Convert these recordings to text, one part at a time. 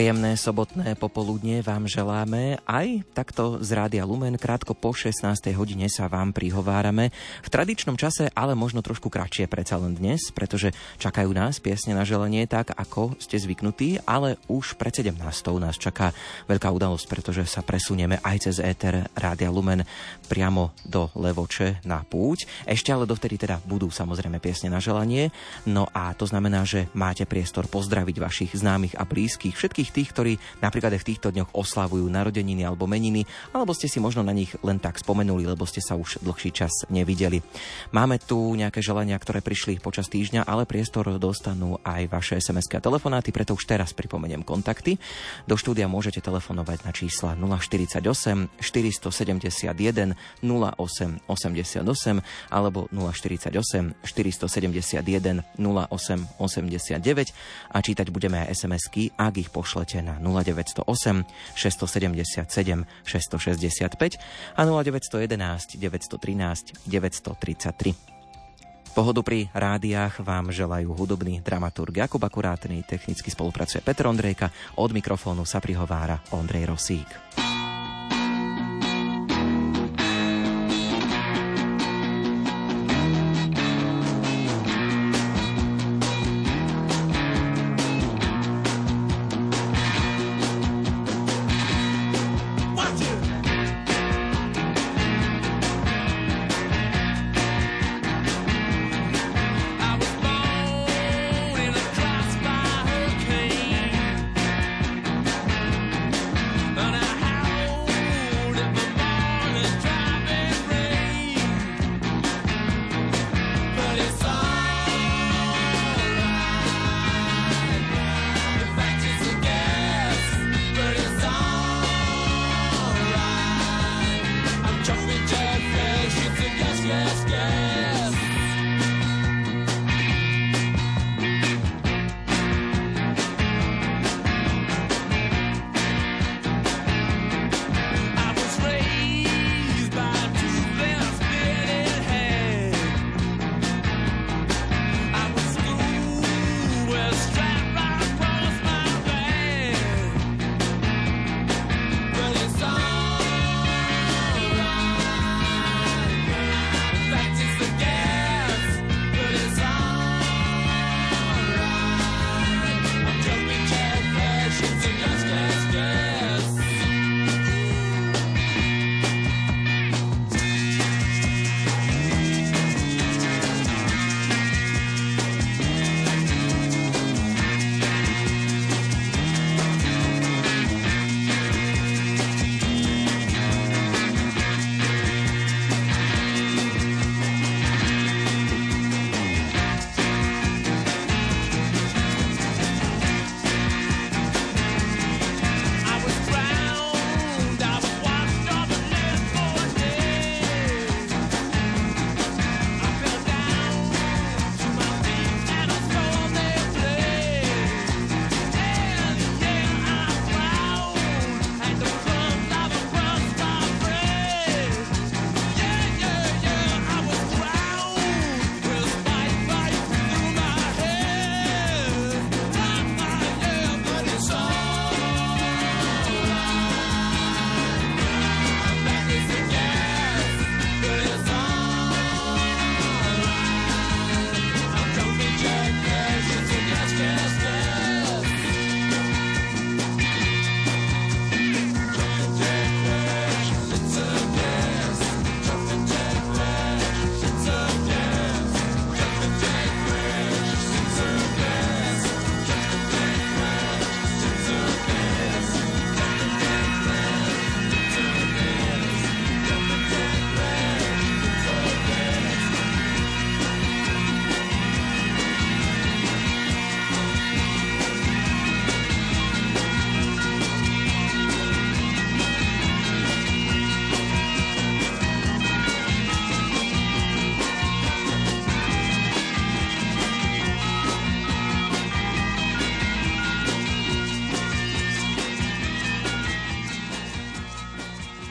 Príjemné sobotné popoludne vám želáme aj takto z Rádia Lumen. Krátko po 16. hodine sa vám prihovárame. V tradičnom čase, ale možno trošku kratšie predsa len dnes, pretože čakajú nás piesne na želanie tak, ako ste zvyknutí, ale už pred 17. nás čaká veľká udalosť, pretože sa presunieme aj cez éter Rádia Lumen priamo do Levoče na púť. Ešte ale dovtedy teda budú samozrejme piesne na želanie. No a to znamená, že máte priestor pozdraviť vašich známych a blízkych, všetkých tých, ktorí napríklad aj v týchto dňoch oslavujú narodeniny alebo meniny, alebo ste si možno na nich len tak spomenuli, lebo ste sa už dlhší čas nevideli. Máme tu nejaké želania, ktoré prišli počas týždňa, ale priestor dostanú aj vaše sms a telefonáty, preto už teraz pripomeniem kontakty. Do štúdia môžete telefonovať na čísla 048 471 08 88 alebo 048 471 08 89 a čítať budeme aj SMS-ky, ak ich pošlete na 0908 677 665 a 0911 913 933. Pohodu pri rádiách vám želajú hudobný dramaturg Jakub Akurátny, technicky spolupracuje Petr Ondrejka, od mikrofónu sa prihovára Ondrej Rosík.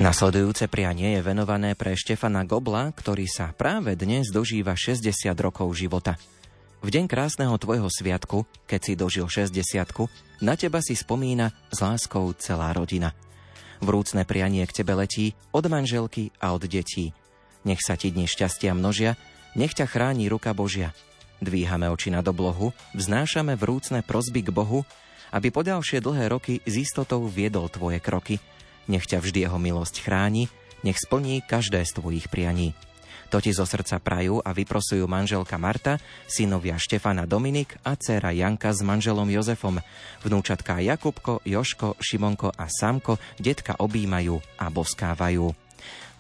Nasledujúce prianie je venované pre Štefana Gobla, ktorý sa práve dnes dožíva 60 rokov života. V deň krásneho tvojho sviatku, keď si dožil 60 na teba si spomína s láskou celá rodina. Vrúcne prianie k tebe letí od manželky a od detí. Nech sa ti dni šťastia množia, nech ťa chráni ruka Božia. Dvíhame oči nad oblohu, vznášame vrúcne prozby k Bohu, aby po ďalšie dlhé roky s istotou viedol tvoje kroky. Nech ťa vždy jeho milosť chráni, nech splní každé z tvojich prianí. To ti zo srdca prajú a vyprosujú manželka Marta, synovia Štefana Dominik a dcéra Janka s manželom Jozefom. Vnúčatká Jakubko, Joško, Šimonko a Samko detka objímajú a boskávajú.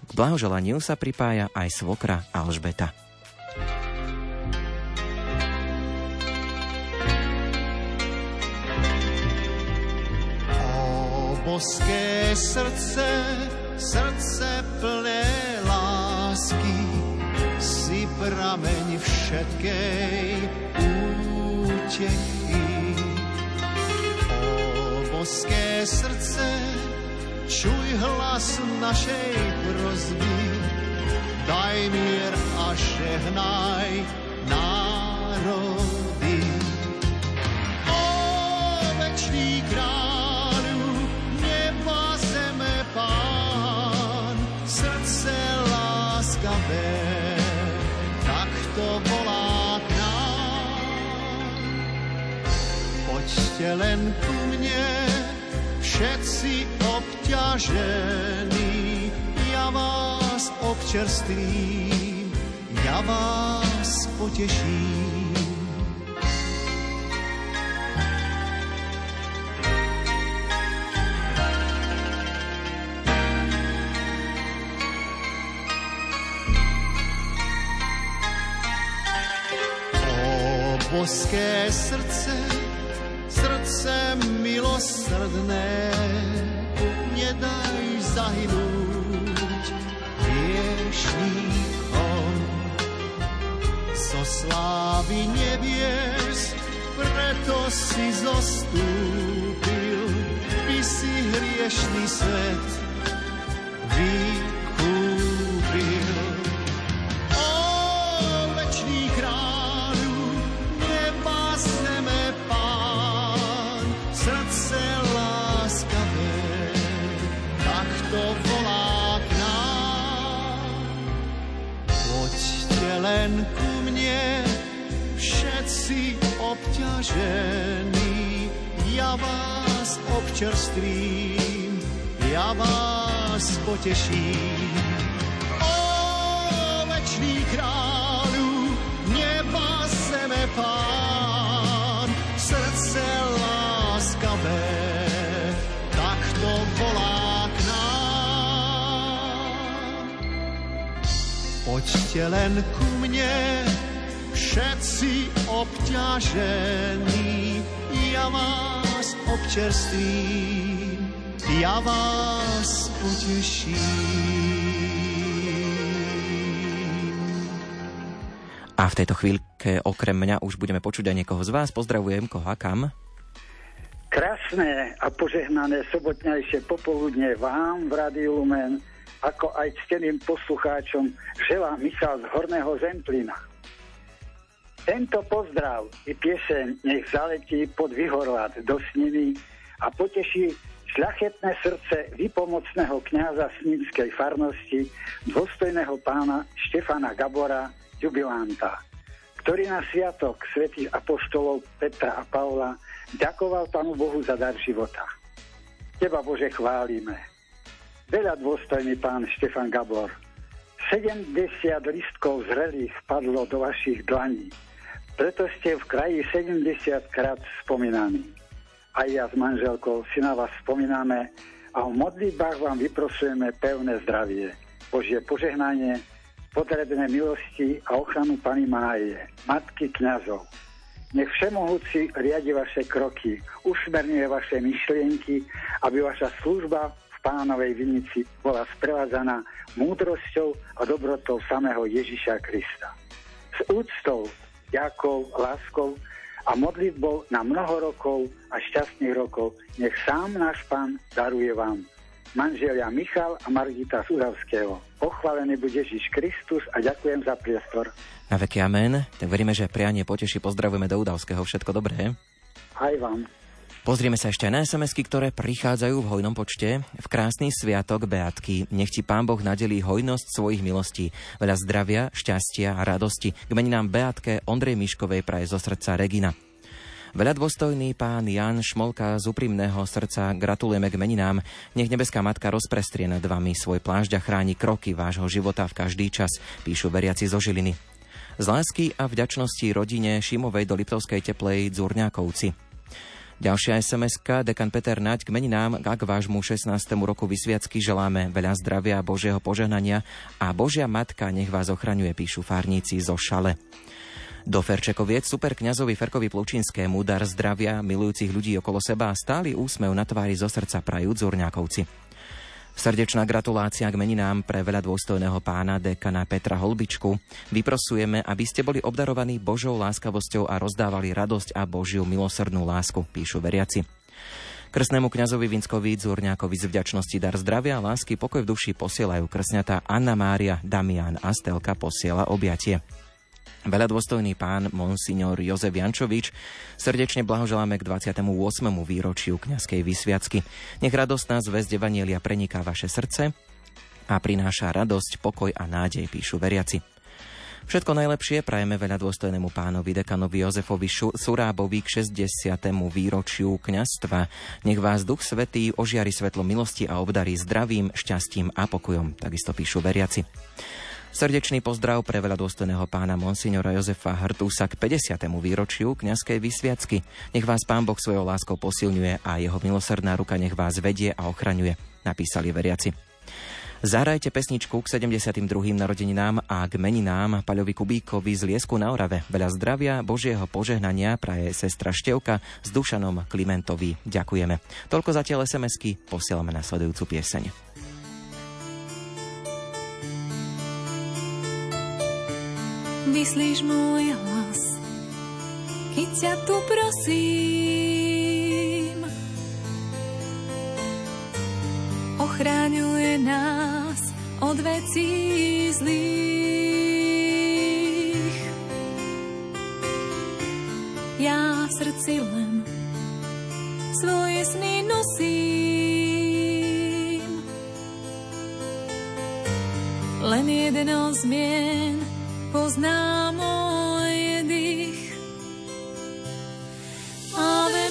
K blahoželaniu sa pripája aj svokra Alžbeta. boské srdce, srdce plné lásky, si prameň všetkej útechy. O boské srdce, čuj hlas našej prozby, daj mier a žehnaj národy. O večný kráľu, Poďte len ku mne, všetci obťažení, ja vás občerstvím, ja vás poteším. boské srdce, srdce milosrdné, nedaj zahynúť hriešníkom. So slávy nebies, preto si zostúpil, by si hriešný svet vykúpil. Obťažení, ja vás občerstvím, ja vás poteším. O večný kráľu, neba zeme pán, srdce láskavé, tak to volá k nám. Poďte len ku mne všetci obťažení, ja vás občerstvím, ja vás poteším. A v tejto chvíľke okrem mňa už budeme počuť aj niekoho z vás. Pozdravujem, koho a kam? Krásne a požehnané sobotnejšie popoludne vám v Rádiu Lumen ako aj cteným poslucháčom želá Michal z Horného Zemplína. Tento pozdrav i pieseň nech zaletí pod vyhorlát do sniny a poteší šľachetné srdce vypomocného kňaza Snímskej farnosti, dôstojného pána Štefana Gabora, jubilanta, ktorý na sviatok svätých apoštolov Petra a Pavla ďakoval Pánu Bohu za dar života. Teba Bože chválime. Veľa dôstojný pán Štefan Gabor. 70 listkov zrelých padlo do vašich dlaní. Preto ste v kraji 70 krát spomínaní. Aj ja s manželkou si na vás spomíname a v modlitbách vám vyprosujeme pevné zdravie, Božie požehnanie, potrebné milosti a ochranu Pani Máje, Matky kňazov. Nech všemohúci riadi vaše kroky, usmerňuje vaše myšlienky, aby vaša služba pánovej vinici bola sprevádzaná múdrosťou a dobrotou samého Ježiša Krista. S úctou, ďakou, láskou a modlitbou na mnoho rokov a šťastných rokov nech sám náš pán daruje vám manželia Michal a Margita z Uravského. Pochválený bude Ježiš Kristus a ďakujem za priestor. Na veky amen. Tak veríme, že prianie poteší. Pozdravujeme do Udavského. Všetko dobré. Aj vám. Pozrieme sa ešte na sms ktoré prichádzajú v hojnom počte. V krásny sviatok Beatky. Nech ti Pán Boh nadelí hojnosť svojich milostí. Veľa zdravia, šťastia a radosti. K meninám Beatke Ondrej Miškovej praje zo srdca Regina. Veľa dôstojný pán Jan Šmolka z úprimného srdca gratulujeme k meninám. Nech nebeská matka rozprestrie nad vami svoj plášť a chráni kroky vášho života v každý čas, píšu veriaci zo Žiliny. Z lásky a vďačnosti rodine Šimovej do Liptovskej teplej Dzurňákovci. Ďalšia sms dekan Peter Naď k meninám a k vášmu 16. roku vysviacky želáme veľa zdravia Božieho požehnania a Božia Matka nech vás ochraňuje, píšu farníci zo Šale. Do Ferčekoviec super kňazovi Ferkovi Plučinskému dar zdravia milujúcich ľudí okolo seba a stály úsmev na tvári zo srdca prajú Dzurňákovci. Srdečná gratulácia k meninám pre veľa dôstojného pána dekana Petra Holbičku. Vyprosujeme, aby ste boli obdarovaní Božou láskavosťou a rozdávali radosť a Božiu milosrdnú lásku, píšu veriaci. Krsnému kňazovi Vinskovi Zúrňákovi z vďačnosti dar zdravia a lásky pokoj v duši posielajú krsňatá Anna Mária, Damian a Stelka posiela objatie. Veľa dôstojný pán Monsignor Jozef Jančovič, srdečne blahoželáme k 28. výročiu kňazskej vysviacky. Nech radostná zväzť Evanielia preniká vaše srdce a prináša radosť, pokoj a nádej, píšu veriaci. Všetko najlepšie prajeme veľa dôstojnému pánovi dekanovi Jozefovi Surábovi k 60. výročiu kňastva. Nech vás Duch Svetý ožiari svetlo milosti a obdarí zdravím, šťastím a pokojom, takisto píšu veriaci. Srdečný pozdrav pre veľa dôstojného pána Monsignora Jozefa Hrtúsa k 50. výročiu kňazskej vysviacky. Nech vás pán Boh svojou láskou posilňuje a jeho milosrdná ruka nech vás vedie a ochraňuje, napísali veriaci. Zahrajte pesničku k 72. narodeninám a k meninám Paľovi Kubíkovi z Liesku na Orave. Veľa zdravia, Božieho požehnania praje sestra Števka s Dušanom Klimentovi. Ďakujeme. Toľko zatiaľ SMS-ky, posielame nasledujúcu pieseň. Vyslíš môj hlas, keď ťa tu prosím. Ochráňuje nás od vecí zlých. Ja v srdci len svoje sny nosím. Len jedno zmien pozná môj dých. Ave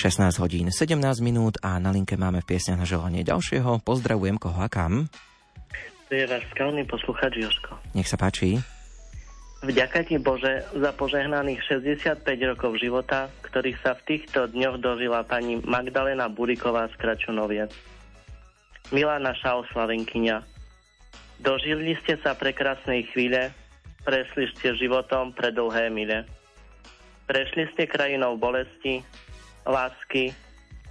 16 hodín 17 minút a na linke máme v piesňach na želanie ďalšieho. Pozdravujem koho a kam. To je váš skalný posluchač Joško. Nech sa páči. Vďaka ti Bože za požehnaných 65 rokov života, ktorých sa v týchto dňoch dožila pani Magdalena Buriková z Kračunoviec. Milá naša oslavenkyňa, dožili ste sa prekrásnej chvíle, prešli ste životom pre dlhé mile. Prešli ste krajinou bolesti, lásky,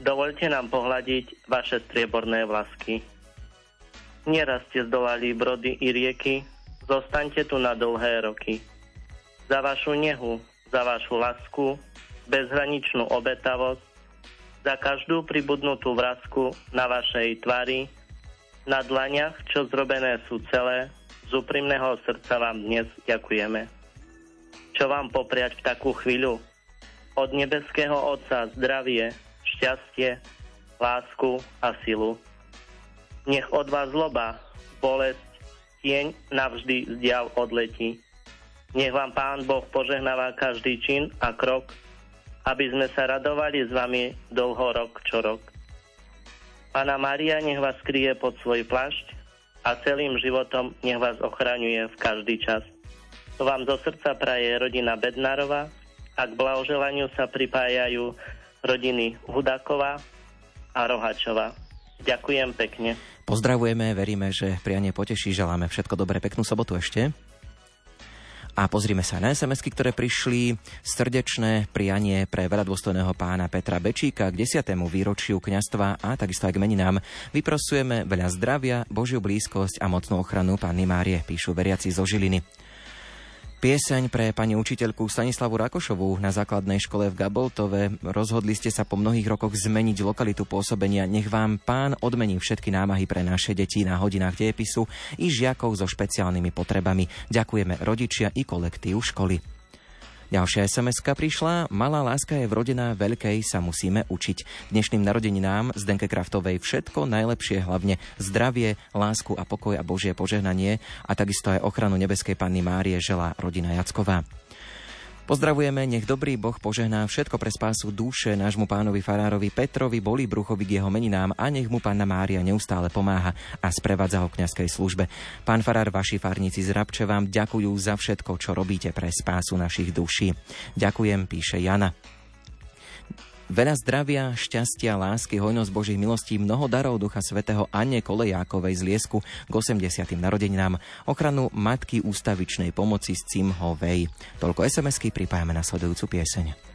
dovolte nám pohľadiť vaše strieborné vlasky. Nieraz ste zdolali brody i rieky, zostaňte tu na dlhé roky. Za vašu nehu, za vašu lásku, bezhraničnú obetavosť, za každú pribudnutú vrázku na vašej tvári, na dlaniach, čo zrobené sú celé, z úprimného srdca vám dnes ďakujeme. Čo vám popriať v takú chvíľu? Od nebeského Otca zdravie, šťastie, lásku a silu. Nech od vás zloba, bolesť, tieň navždy zdial odletí. Nech vám Pán Boh požehnáva každý čin a krok, aby sme sa radovali s vami dlho rok čo rok. Pána Maria nech vás kryje pod svoj plašť a celým životom nech vás ochraňuje v každý čas. To vám zo srdca praje rodina Bednárova a k blahoželaniu sa pripájajú rodiny Hudáková a Rohačová. Ďakujem pekne. Pozdravujeme, veríme, že prianie poteší, želáme všetko dobré, peknú sobotu ešte. A pozrime sa na sms ktoré prišli. Srdečné prianie pre veľadôstojného pána Petra Bečíka k 10. výročiu kňastva a takisto aj k meninám. Vyprosujeme veľa zdravia, Božiu blízkosť a mocnú ochranu Panny Márie, píšu veriaci zo Žiliny. Pieseň pre pani učiteľku Stanislavu Rakošovú na základnej škole v Gaboltove. Rozhodli ste sa po mnohých rokoch zmeniť lokalitu pôsobenia. Nech vám pán odmení všetky námahy pre naše deti na hodinách dejepisu i žiakov so špeciálnymi potrebami. Ďakujeme rodičia i kolektív školy. Ďalšia sms prišla. Malá láska je vrodená, veľkej sa musíme učiť. Dnešným narodeninám Zdenke Kraftovej všetko najlepšie, hlavne zdravie, lásku a pokoj a Božie požehnanie a takisto aj ochranu nebeskej Panny Márie žela rodina Jacková. Pozdravujeme, nech dobrý Boh požehná všetko pre spásu duše nášmu pánovi farárovi Petrovi Boli Bruchovi k jeho meninám a nech mu pána Mária neustále pomáha a sprevádza ho k kniazkej službe. Pán farár, vaši farníci z Rabče vám ďakujú za všetko, čo robíte pre spásu našich duší. Ďakujem, píše Jana. Veľa zdravia, šťastia, lásky, hojnosť Božích milostí, mnoho darov Ducha Svetého Anne Kolejákovej z Liesku k 80. narodeninám, ochranu Matky ústavičnej pomoci z Cimhovej. Toľko SMS-ky pripájame na sledujúcu pieseň.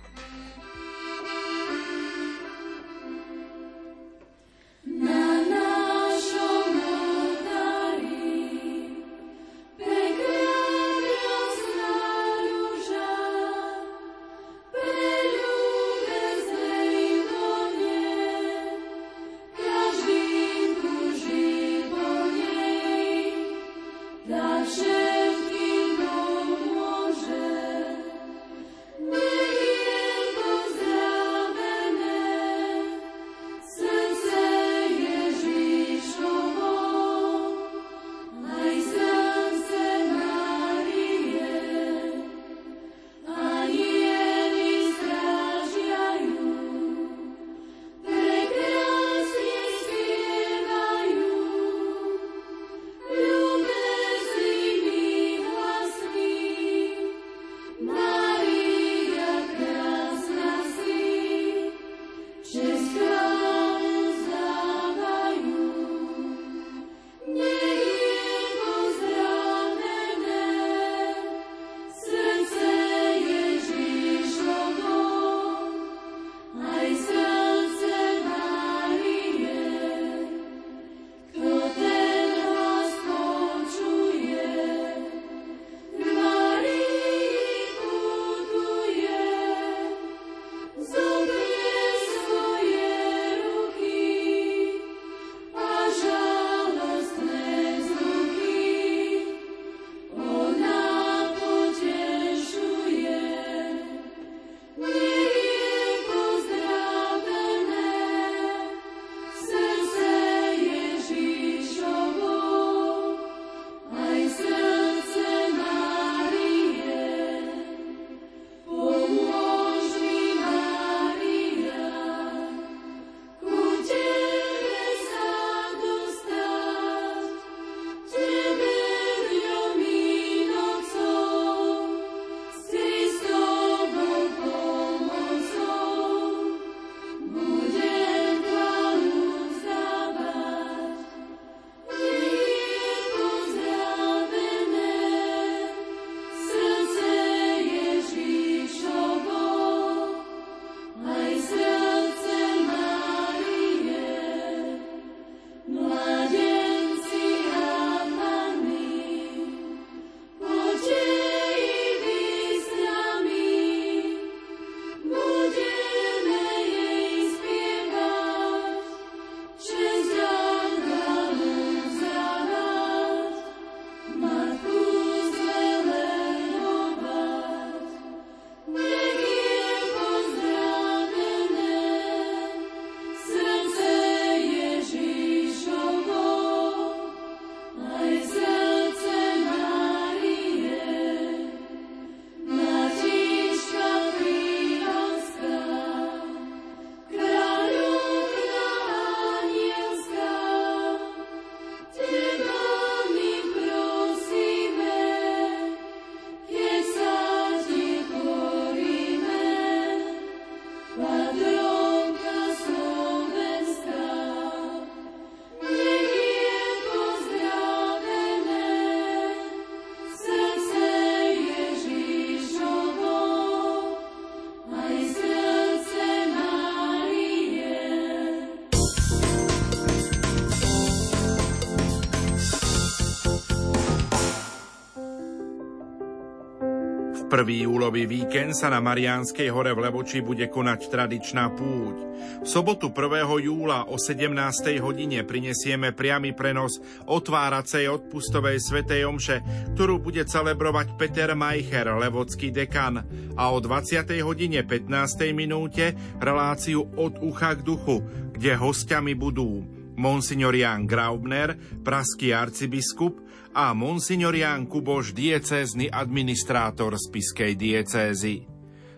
Prvý júlový víkend sa na Mariánskej hore v Levoči bude konať tradičná púť. V sobotu 1. júla o 17. hodine prinesieme priamy prenos otváracej odpustovej svetej omše, ktorú bude celebrovať Peter Majcher, levocký dekan a o 20. hodine 15. minúte reláciu od ucha k duchu, kde hostiami budú Monsignor Jan Graubner, praský arcibiskup, a monsignor Jan Kuboš, diecézny administrátor spiskej diecézy.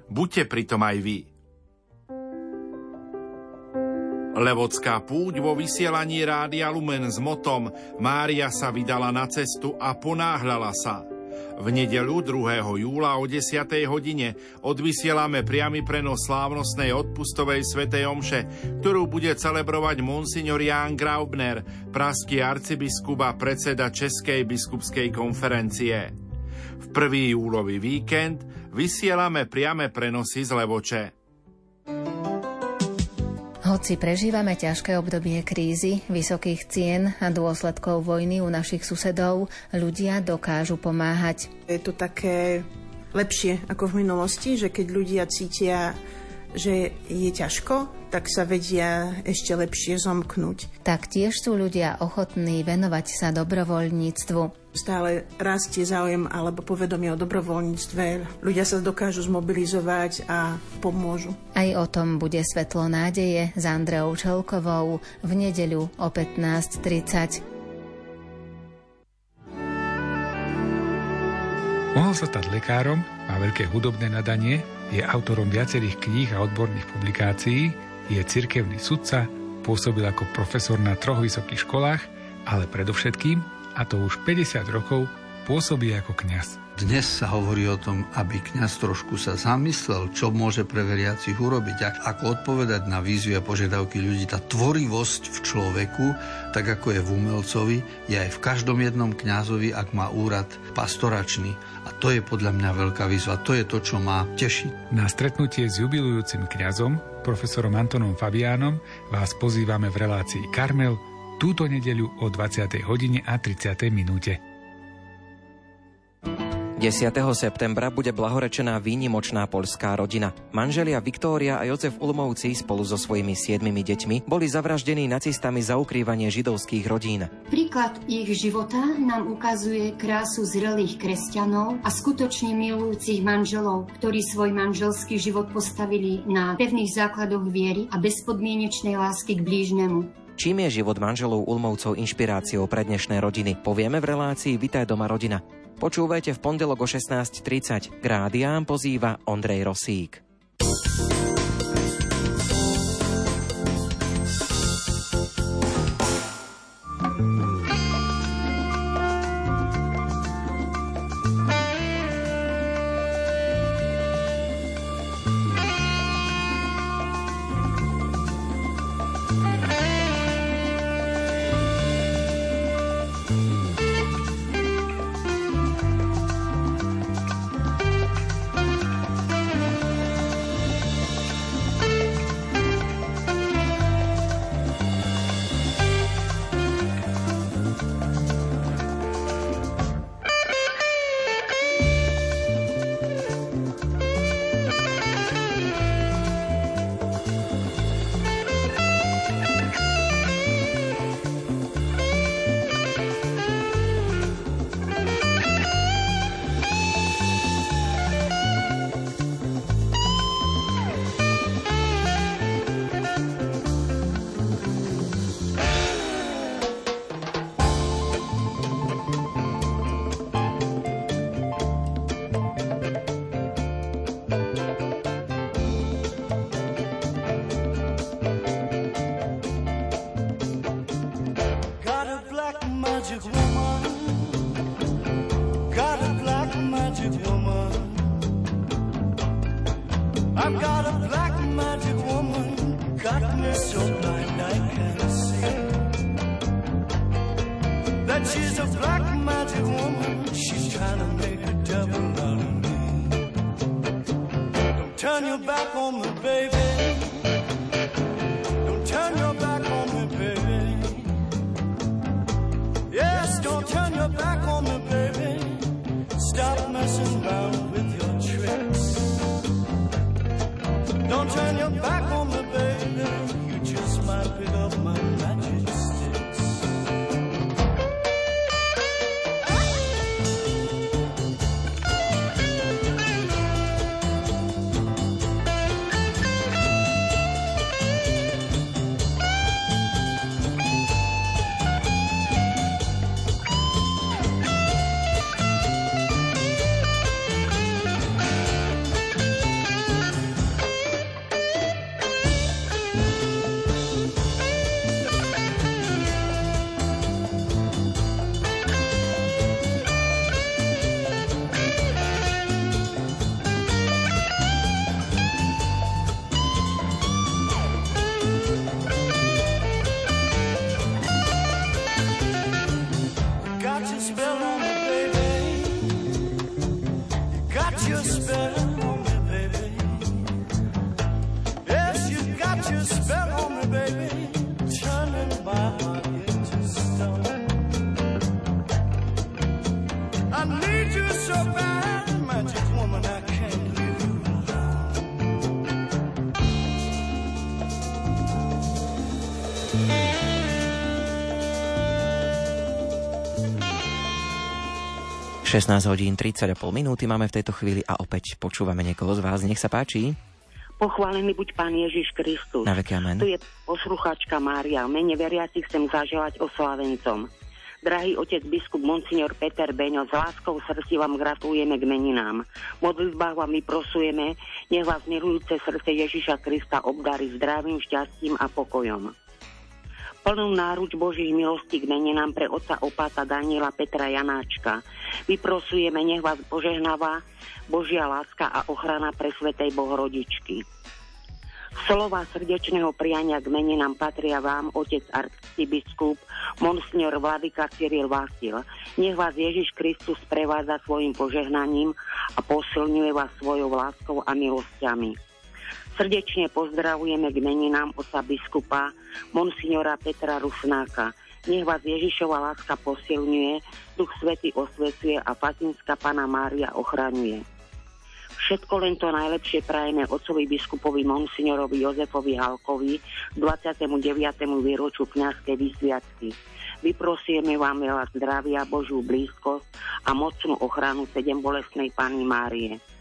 Buďte pritom aj vy. Levocká púť vo vysielaní Rádia Lumen s motom Mária sa vydala na cestu a ponáhľala sa – v nedelu 2. júla o 10. hodine odvysielame priamy prenos slávnostnej odpustovej svetej omše, ktorú bude celebrovať monsignor Jan Graubner, praský arcibiskup a predseda Českej biskupskej konferencie. V prvý júlový víkend vysielame priame prenosy z Levoče. Hoci prežívame ťažké obdobie krízy, vysokých cien a dôsledkov vojny u našich susedov, ľudia dokážu pomáhať. Je to také lepšie ako v minulosti, že keď ľudia cítia, že je ťažko, tak sa vedia ešte lepšie zomknúť. Taktiež sú ľudia ochotní venovať sa dobrovoľníctvu stále rastie záujem alebo povedomie o dobrovoľníctve. Ľudia sa dokážu zmobilizovať a pomôžu. Aj o tom bude Svetlo nádeje s Andreou Čelkovou v nedeľu o 15.30. Mohol sa stať lekárom, má veľké hudobné nadanie, je autorom viacerých kníh a odborných publikácií, je cirkevný sudca, pôsobil ako profesor na troch vysokých školách, ale predovšetkým a to už 50 rokov, pôsobí ako kňaz. Dnes sa hovorí o tom, aby kňaz trošku sa zamyslel, čo môže pre veriacich urobiť, ako odpovedať na výzvy a požiadavky ľudí. Tá tvorivosť v človeku, tak ako je v umelcovi, je aj v každom jednom kňazovi, ak má úrad pastoračný. A to je podľa mňa veľká výzva. To je to, čo má tešiť. Na stretnutie s jubilujúcim kňazom, profesorom Antonom Fabiánom, vás pozývame v relácii Karmel túto nedeľu o 20. hodine a 30. minúte. 10. septembra bude blahorečená výnimočná polská rodina. Manželia Viktória a Jozef Ulmovci spolu so svojimi siedmimi deťmi boli zavraždení nacistami za ukrývanie židovských rodín. Príklad ich života nám ukazuje krásu zrelých kresťanov a skutočne milujúcich manželov, ktorí svoj manželský život postavili na pevných základoch viery a bezpodmienečnej lásky k blížnemu. Čím je život manželov Ulmovcov inšpiráciou pre dnešné rodiny? Povieme v relácii Vitaj doma rodina. Počúvajte v pondelok o 16.30. K rádiám pozýva Ondrej Rosík. 16 hodín 30,5 minúty máme v tejto chvíli a opäť počúvame niekoho z vás. Nech sa páči. Pochválený buď Pán Ježiš Kristus. Na veky amen. Tu je poslucháčka Mária. Mene veriacich chcem zaželať oslavencom. Drahý otec biskup Monsignor Peter Beňo, s láskou srdci vám gratulujeme k meninám. V modlitbách vám vyprosujeme, nech vás milujúce srdce Ježiša Krista obdarí zdravým, šťastím a pokojom plnú náruč Božích milostí k meninám pre otca opáta Daniela Petra Janáčka. Vyprosujeme, nech vás požehnáva Božia láska a ochrana pre Svetej Bohorodičky. Slova srdečného priania k meninám patria vám, otec arcibiskup, monsignor Vladyka Cyril Vasil. Nech vás Ježiš Kristus prevádza svojim požehnaním a posilňuje vás svojou láskou a milosťami. Srdečne pozdravujeme k meninám osa biskupa monsignora Petra Rusnáka. Nech vás Ježišova láska posilňuje, Duch Svety osvecuje a Fatinská Pana Mária ochraňuje. Všetko len to najlepšie prajeme otcovi biskupovi monsignorovi Jozefovi Halkovi 29. výročiu kniazkej vysviacky. Vyprosujeme vám veľa zdravia, Božiu blízkosť a mocnú ochranu sedem bolestnej Pany Márie.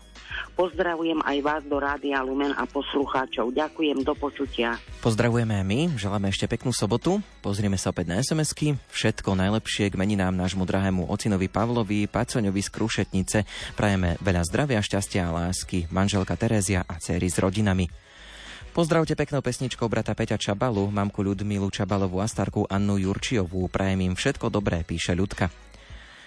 Pozdravujem aj vás do Rádia Lumen a poslucháčov. Ďakujem, do počutia. Pozdravujeme aj my, želáme ešte peknú sobotu. Pozrieme sa opäť na SMS-ky. Všetko najlepšie k meninám nášmu drahému ocinovi Pavlovi, Pacoňovi z Krušetnice. Prajeme veľa zdravia, šťastia a lásky. Manželka Terézia a céry s rodinami. Pozdravte peknou pesničkou brata Peťa Čabalu, mamku Ľudmilu Čabalovú a starku Annu Jurčiovú. Prajem im všetko dobré, píše Ľudka.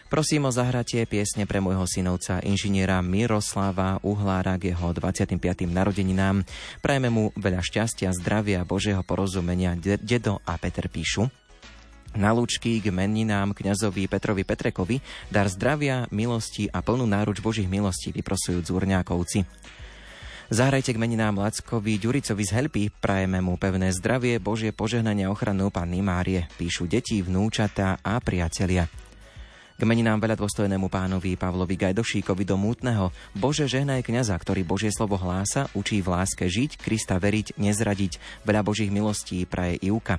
Prosím o zahratie piesne pre môjho synovca, inžiniera Miroslava Uhlára k jeho 25. narodeninám. Prajeme mu veľa šťastia, zdravia, Božieho porozumenia, dedo a Peter píšu. Na lúčky k meninám kňazovi Petrovi Petrekovi dar zdravia, milosti a plnú náruč Božích milostí vyprosujú Zúrňákovci. Zahrajte k meninám Lackovi Ďuricovi z Helpy, prajeme mu pevné zdravie, Božie požehnanie a ochranu Panny Márie, píšu deti, vnúčatá a priatelia. K meninám veľa dôstojnému pánovi Pavlovi Gajdošíkovi do Mútneho. Bože žehnaj kňaza, ktorý Božie slovo hlása, učí v láske žiť, Krista veriť, nezradiť. Veľa Božích milostí praje Iuka.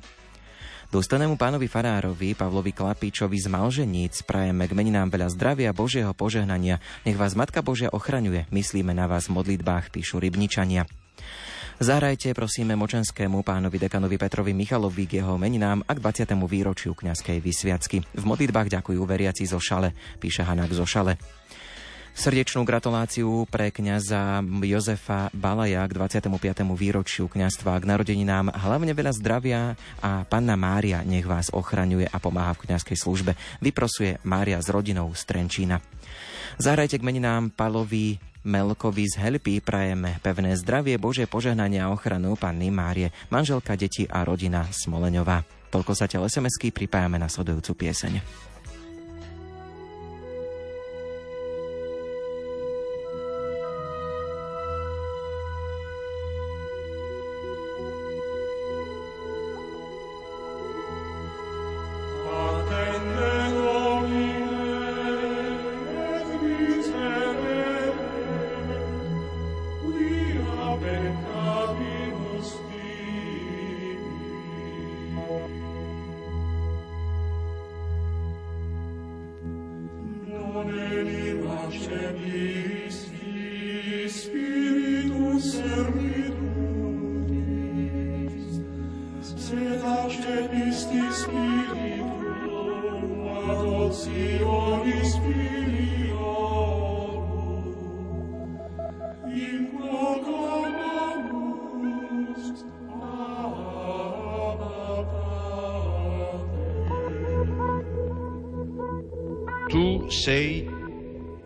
Dôstojnému pánovi Farárovi, Pavlovi Klapičovi z Malženíc prajeme k meninám veľa zdravia, Božieho požehnania. Nech vás Matka Božia ochraňuje. Myslíme na vás v modlitbách, píšu Rybničania. Zahrajte prosíme močenskému pánovi dekanovi Petrovi Michalovi k jeho meninám a k 20. výročiu kňazskej vysviacky. V modlitbách ďakujú veriaci zo Šale, píše Hanák zo Šale. Srdečnú gratuláciu pre kňaza Jozefa Balaja k 25. výročiu kňazstva k narodeninám. Hlavne veľa zdravia a panna Mária nech vás ochraňuje a pomáha v kňazskej službe. Vyprosuje Mária s rodinou z Trenčína. Zahrajte k meninám Palovi Melkovi z Helpy prajeme pevné zdravie, Bože požehnanie a ochranu Panny Márie, manželka, deti a rodina Smoleňová. Toľko zatiaľ SMS-ky, pripájame nasledujúcu pieseň. sei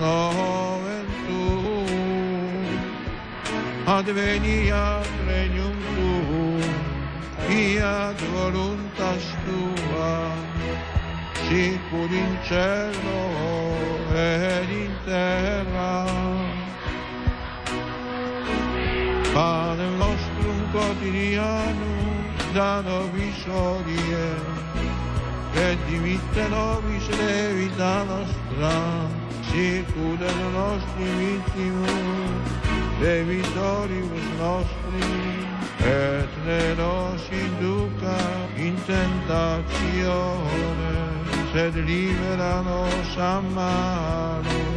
noven tuum, adveniat regnum tuum, fiat voluntas tua, sicur in cielo ed in terra. Pane nostrum quotidianum, da nobis odie, et dimitte nobis levita nostra, circuda no nostri vittimus, debitoribus nostri, et ne nos induca in tentazione, sed libera nos a malo.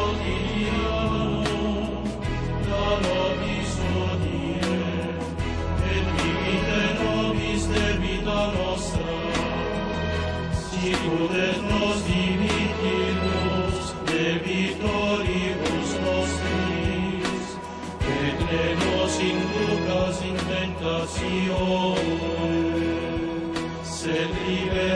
sicut et nos dimittimus debitoribus nostris et ne nos inducas in tentatione sed libera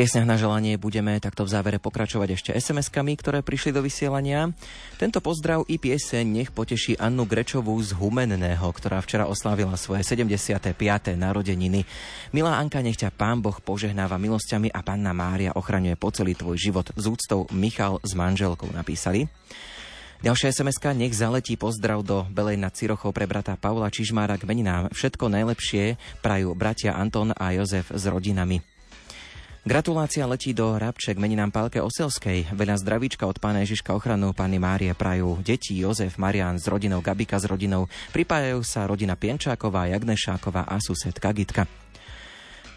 piesňach na želanie budeme takto v závere pokračovať ešte SMS-kami, ktoré prišli do vysielania. Tento pozdrav i pieseň nech poteší Annu Grečovú z Humenného, ktorá včera oslávila svoje 75. narodeniny. Milá Anka, nech ťa Pán Boh požehnáva milosťami a Panna Mária ochraňuje po celý tvoj život. Z úctou Michal s manželkou napísali. Ďalšia sms nech zaletí pozdrav do Belej nad Cirochou pre brata Paula Čižmára k meninám. Všetko najlepšie prajú bratia Anton a Jozef s rodinami. Gratulácia letí do Rabček meninám Pálke Oselskej. Veľa zdravíčka od pána Ježiška ochranu Panny Márie prajú deti Jozef, Marian s rodinou, Gabika s rodinou. Pripájajú sa rodina Pienčáková, Jagnešáková a susedka Gitka.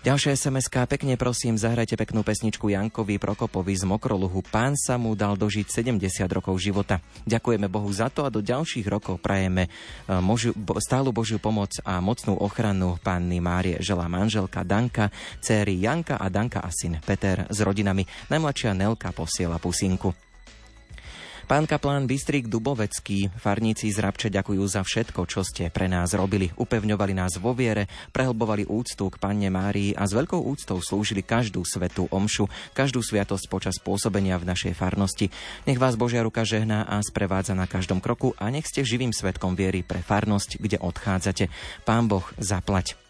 Ďalšia sms pekne prosím, zahrajte peknú pesničku Jankovi Prokopovi z Mokroluhu. Pán sa mu dal dožiť 70 rokov života. Ďakujeme Bohu za to a do ďalších rokov prajeme e, možiu, bo, stálu Božiu pomoc a mocnú ochranu Panny Márie. Želá manželka Danka, céry Janka a Danka a syn Peter s rodinami. Najmladšia Nelka posiela pusinku. Pán kaplán Bystrik Dubovecký, farníci z Rabče ďakujú za všetko, čo ste pre nás robili. Upevňovali nás vo viere, prehlbovali úctu k Panne Márii a s veľkou úctou slúžili každú svetú omšu, každú sviatosť počas pôsobenia v našej farnosti. Nech vás Božia ruka žehná a sprevádza na každom kroku a nech ste živým svetkom viery pre farnosť, kde odchádzate. Pán Boh zaplať.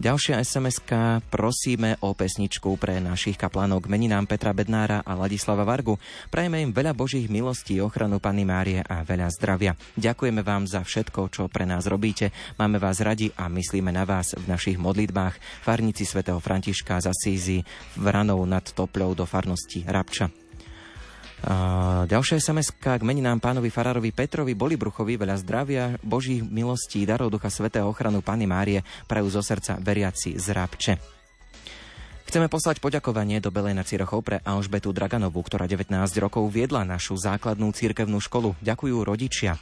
Ďalšia sms prosíme o pesničku pre našich kaplánov k meninám Petra Bednára a Ladislava Vargu. Prajeme im veľa Božích milostí, ochranu Panny Márie a veľa zdravia. Ďakujeme vám za všetko, čo pre nás robíte. Máme vás radi a myslíme na vás v našich modlitbách. Farníci svätého Františka z v Ranou nad Topľou do farnosti Rabča. Uh, ďalšia sms k meninám pánovi Farárovi Petrovi Bolibruchovi veľa zdravia, božích milostí, darov ducha svetého ochranu Pany Márie prajú zo srdca veriaci z Rábče. Chceme poslať poďakovanie do Belej na Cirochov pre Alžbetu Draganovú, ktorá 19 rokov viedla našu základnú cirkevnú školu. Ďakujú rodičia.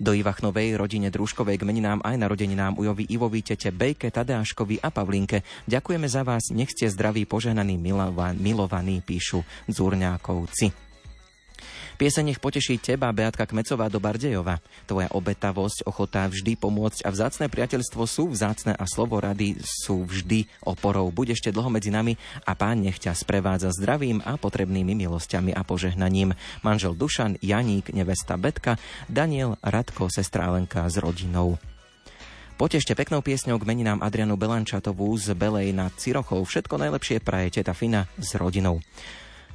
Do Ivachnovej rodine Družkovej k meninám aj narodeninám Ujovi Ivovi, tete Bejke, Tadeáškovi a Pavlinke. Ďakujeme za vás, nech ste zdraví, požehnaní, milovaní, píšu Zúrňákovci. Pieseň nech poteší teba, Beatka Kmecová do Bardejova. Tvoja obetavosť, ochota vždy pomôcť a vzácne priateľstvo sú vzácne a slovo rady sú vždy oporou. Buď ešte dlho medzi nami a pán nech ťa sprevádza zdravím a potrebnými milosťami a požehnaním. Manžel Dušan, Janík, nevesta Betka, Daniel, Radko, sestra Alenka s rodinou. Potešte peknou piesňou k meninám Adrianu Belančatovú z Belej nad Cirochou. Všetko najlepšie praje teta Fina s rodinou.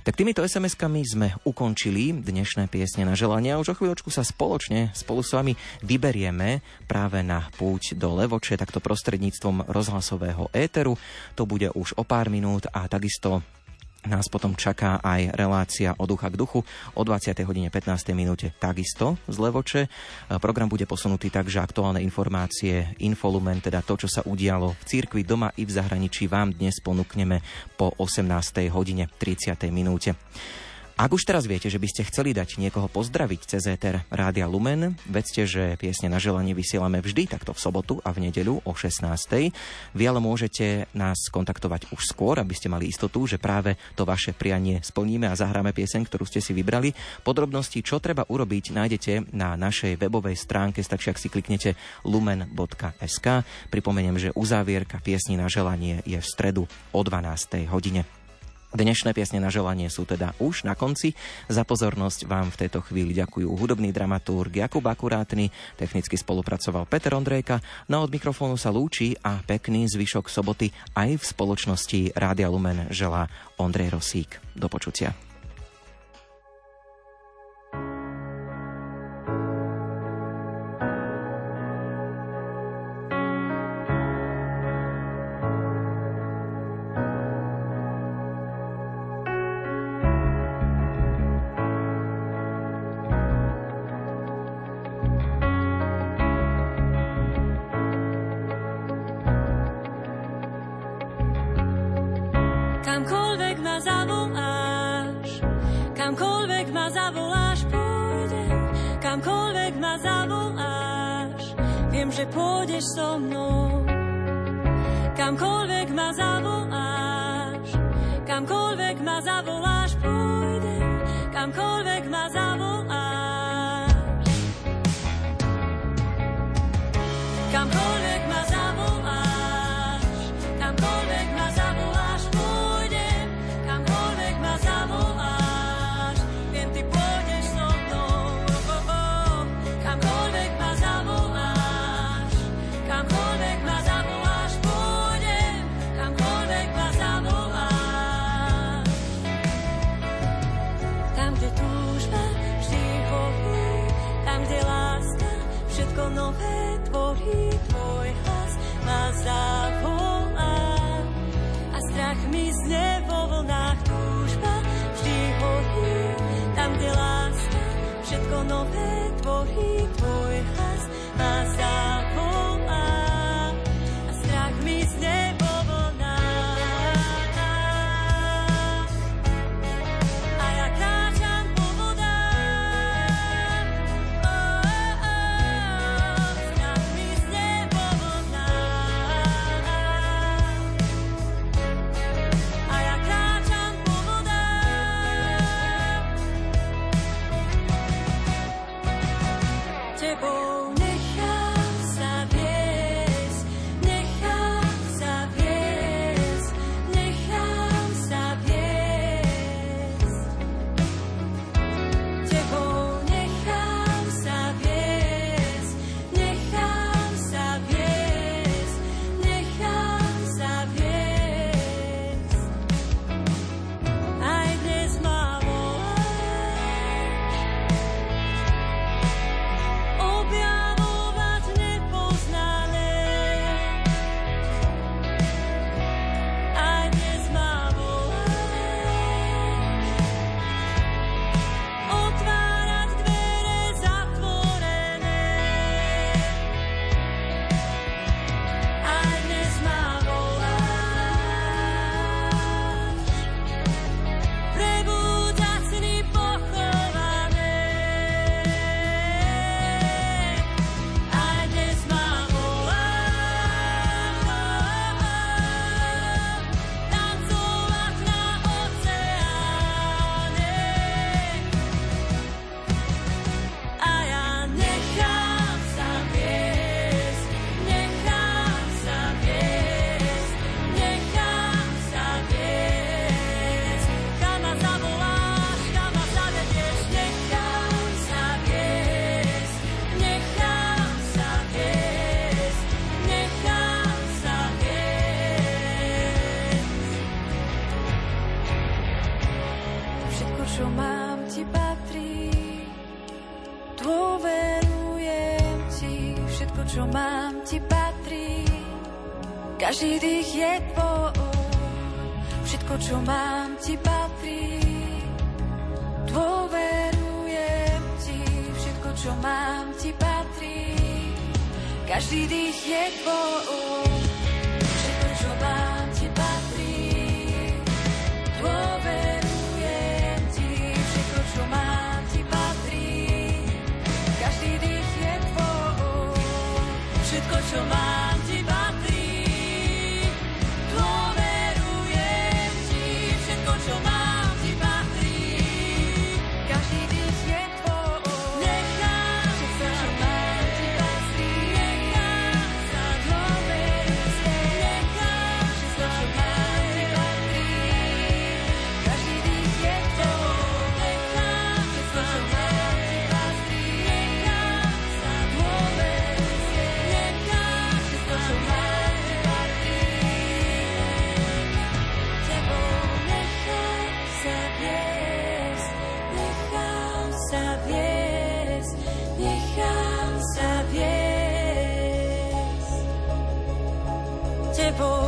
Tak týmito SMS-kami sme ukončili dnešné piesne na želanie a už o chvíľočku sa spoločne spolu s vami vyberieme práve na púť do Levoče, takto prostredníctvom rozhlasového éteru. To bude už o pár minút a takisto nás potom čaká aj relácia od ducha k duchu o 20. hodine 15. minúte takisto z Levoče. Program bude posunutý tak, že aktuálne informácie, infolumen, teda to, čo sa udialo v cirkvi doma i v zahraničí vám dnes ponúkneme po 18. hodine 30. minúte. Ak už teraz viete, že by ste chceli dať niekoho pozdraviť cez éter Rádia Lumen, vedzte, že piesne na želanie vysielame vždy, takto v sobotu a v nedeľu o 16. Vy ale môžete nás kontaktovať už skôr, aby ste mali istotu, že práve to vaše prianie splníme a zahráme pieseň, ktorú ste si vybrali. Podrobnosti, čo treba urobiť, nájdete na našej webovej stránke, stačí, ak si kliknete lumen.sk. Pripomeniem, že uzávierka piesni na želanie je v stredu o 12. hodine. Dnešné piesne na želanie sú teda už na konci. Za pozornosť vám v tejto chvíli ďakujú hudobný dramaturg Jakub Akurátny, technicky spolupracoval Peter Ondrejka, no od mikrofónu sa lúči a pekný zvyšok soboty aj v spoločnosti Rádia Lumen želá Ondrej Rosík. Do počutia. zavoláš, kamkoľvek ma zavoláš, pôjdem, kamkoľvek ma zavoláš, viem, že pôjdeš so mnou. Kamkoľvek ma zavoláš, kamkoľvek ma zavoláš, pôjdem, kamkoľvek ma zavoláš, people